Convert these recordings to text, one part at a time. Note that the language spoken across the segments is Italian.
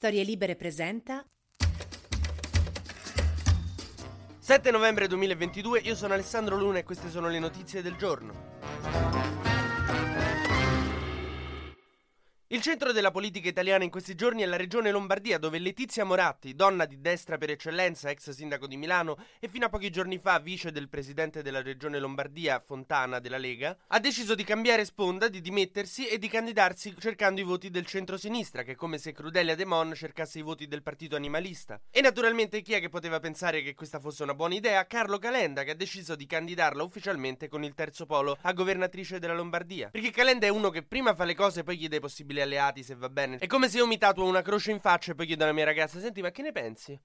Storie Libere presenta 7 novembre 2022, io sono Alessandro Luna e queste sono le notizie del giorno. Il centro della politica italiana in questi giorni è la regione Lombardia, dove Letizia Moratti, donna di destra per eccellenza, ex sindaco di Milano e fino a pochi giorni fa vice del presidente della regione Lombardia, Fontana della Lega, ha deciso di cambiare sponda, di dimettersi e di candidarsi cercando i voti del centro-sinistra, che è come se Crudelia De Mon cercasse i voti del partito animalista. E naturalmente chi è che poteva pensare che questa fosse una buona idea? Carlo Calenda, che ha deciso di candidarla ufficialmente con il terzo polo a governatrice della Lombardia. Perché Calenda è uno che prima fa le cose e poi chiede possibili alleati se va bene. È come se io mi tatuo una croce in faccia e poi chiedo alla mia ragazza: Senti, ma che ne pensi?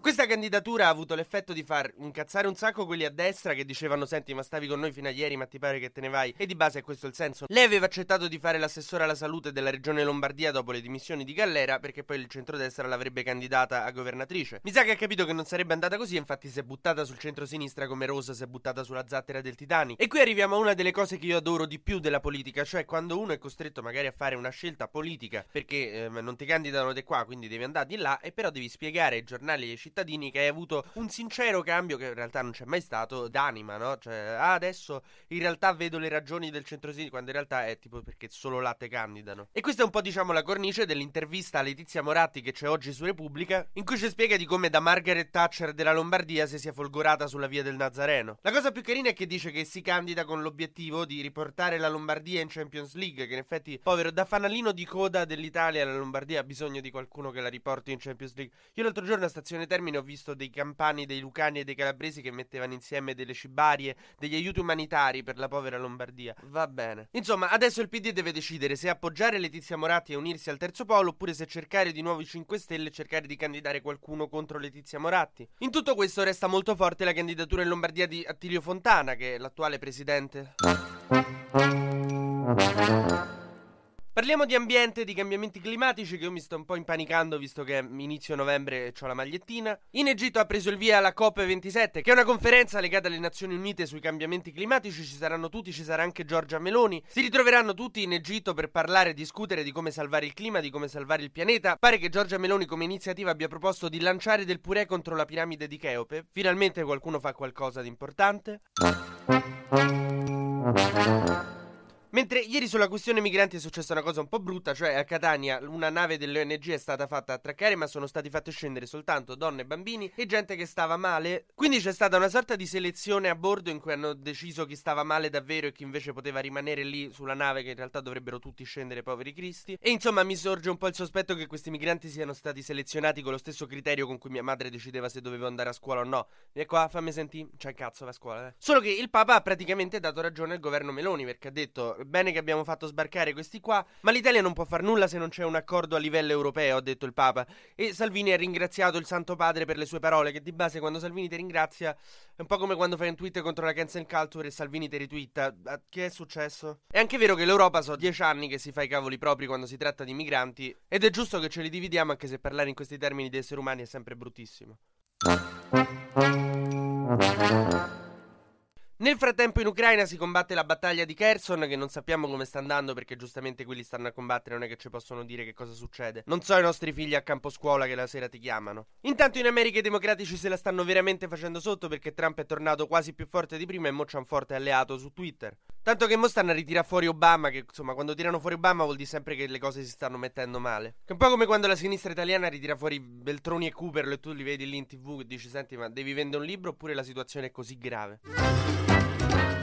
Questa candidatura ha avuto l'effetto di far incazzare un sacco quelli a destra che dicevano senti ma stavi con noi fino a ieri ma ti pare che te ne vai e di base è questo il senso. Lei aveva accettato di fare l'assessore alla salute della regione Lombardia dopo le dimissioni di Gallera perché poi il centrodestra l'avrebbe candidata a governatrice. Mi sa che ha capito che non sarebbe andata così infatti si è buttata sul centro-sinistra come Rosa si è buttata sulla zattera del Titanic. E qui arriviamo a una delle cose che io adoro di più della politica, cioè quando uno è costretto magari a fare una scelta politica perché eh, non ti candidano di qua quindi devi andare di là e però devi spiegare ai giornali e ai cittadini che hai avuto un sincero cambio che in realtà non c'è mai stato d'anima, no? Cioè, ah, adesso in realtà vedo le ragioni del centro-sinistra quando in realtà è tipo perché solo là te candidano. E questa è un po' diciamo la cornice dell'intervista a Letizia Moratti che c'è oggi su Repubblica, in cui ci spiega di come da Margaret Thatcher della Lombardia si sia folgorata sulla via del Nazareno. La cosa più carina è che dice che si candida con l'obiettivo di riportare la Lombardia in Champions League, che in effetti, povero, da fanalino di coda dell'Italia la Lombardia ha bisogno di qualcuno che la riporti in Champions League. Io l'altro giorno a Stazione Termine ho visto dei campani, dei lucani e dei calabresi che mettevano insieme delle cibarie, degli aiuti umanitari per la povera Lombardia. Va bene. Insomma, adesso il PD deve decidere se appoggiare Letizia Moratti e unirsi al terzo polo oppure se cercare di nuovo i 5 Stelle e cercare di candidare qualcuno contro Letizia Moratti. In tutto questo resta molto forte la candidatura in Lombardia di Attilio Fontana, che è l'attuale presidente. Parliamo di ambiente di cambiamenti climatici che io mi sto un po' impanicando visto che inizio novembre ho la magliettina. In Egitto ha preso il via la COP27 che è una conferenza legata alle Nazioni Unite sui cambiamenti climatici, ci saranno tutti, ci sarà anche Giorgia Meloni. Si ritroveranno tutti in Egitto per parlare e discutere di come salvare il clima, di come salvare il pianeta. Pare che Giorgia Meloni come iniziativa abbia proposto di lanciare del purè contro la piramide di Cheope. Finalmente qualcuno fa qualcosa di importante. Mentre ieri sulla questione migranti è successa una cosa un po' brutta, cioè a Catania una nave dell'ONG è stata fatta attraccare, ma sono stati fatti scendere soltanto donne, bambini e gente che stava male. Quindi c'è stata una sorta di selezione a bordo in cui hanno deciso chi stava male davvero e chi invece poteva rimanere lì sulla nave, che in realtà dovrebbero tutti scendere, poveri cristi. E insomma mi sorge un po' il sospetto che questi migranti siano stati selezionati con lo stesso criterio con cui mia madre decideva se dovevo andare a scuola o no. E qua, fammi sentire, c'è cazzo, va a scuola. Eh. Solo che il Papa ha praticamente dato ragione al governo Meloni perché ha detto bene che abbiamo fatto sbarcare questi qua, ma l'Italia non può far nulla se non c'è un accordo a livello europeo, ha detto il Papa. E Salvini ha ringraziato il Santo Padre per le sue parole, che di base quando Salvini ti ringrazia è un po' come quando fai un tweet contro la cancel culture e Salvini ti ritwitta. Che è successo? È anche vero che l'Europa so dieci anni che si fa i cavoli propri quando si tratta di migranti, ed è giusto che ce li dividiamo anche se parlare in questi termini di esseri umani è sempre bruttissimo. Nel frattempo in Ucraina si combatte la battaglia di Kherson che non sappiamo come sta andando perché giustamente quelli stanno a combattere non è che ci possono dire che cosa succede. Non so i nostri figli a campo scuola che la sera ti chiamano. Intanto in America i democratici se la stanno veramente facendo sotto perché Trump è tornato quasi più forte di prima e mo c'è un forte alleato su Twitter. Tanto che mo stanno a ritirare fuori Obama che insomma quando tirano fuori Obama vuol dire sempre che le cose si stanno mettendo male. Che è un po' come quando la sinistra italiana ritira fuori Beltroni e Cooper e tu li vedi lì in tv e dici senti ma devi vendere un libro oppure la situazione è così grave.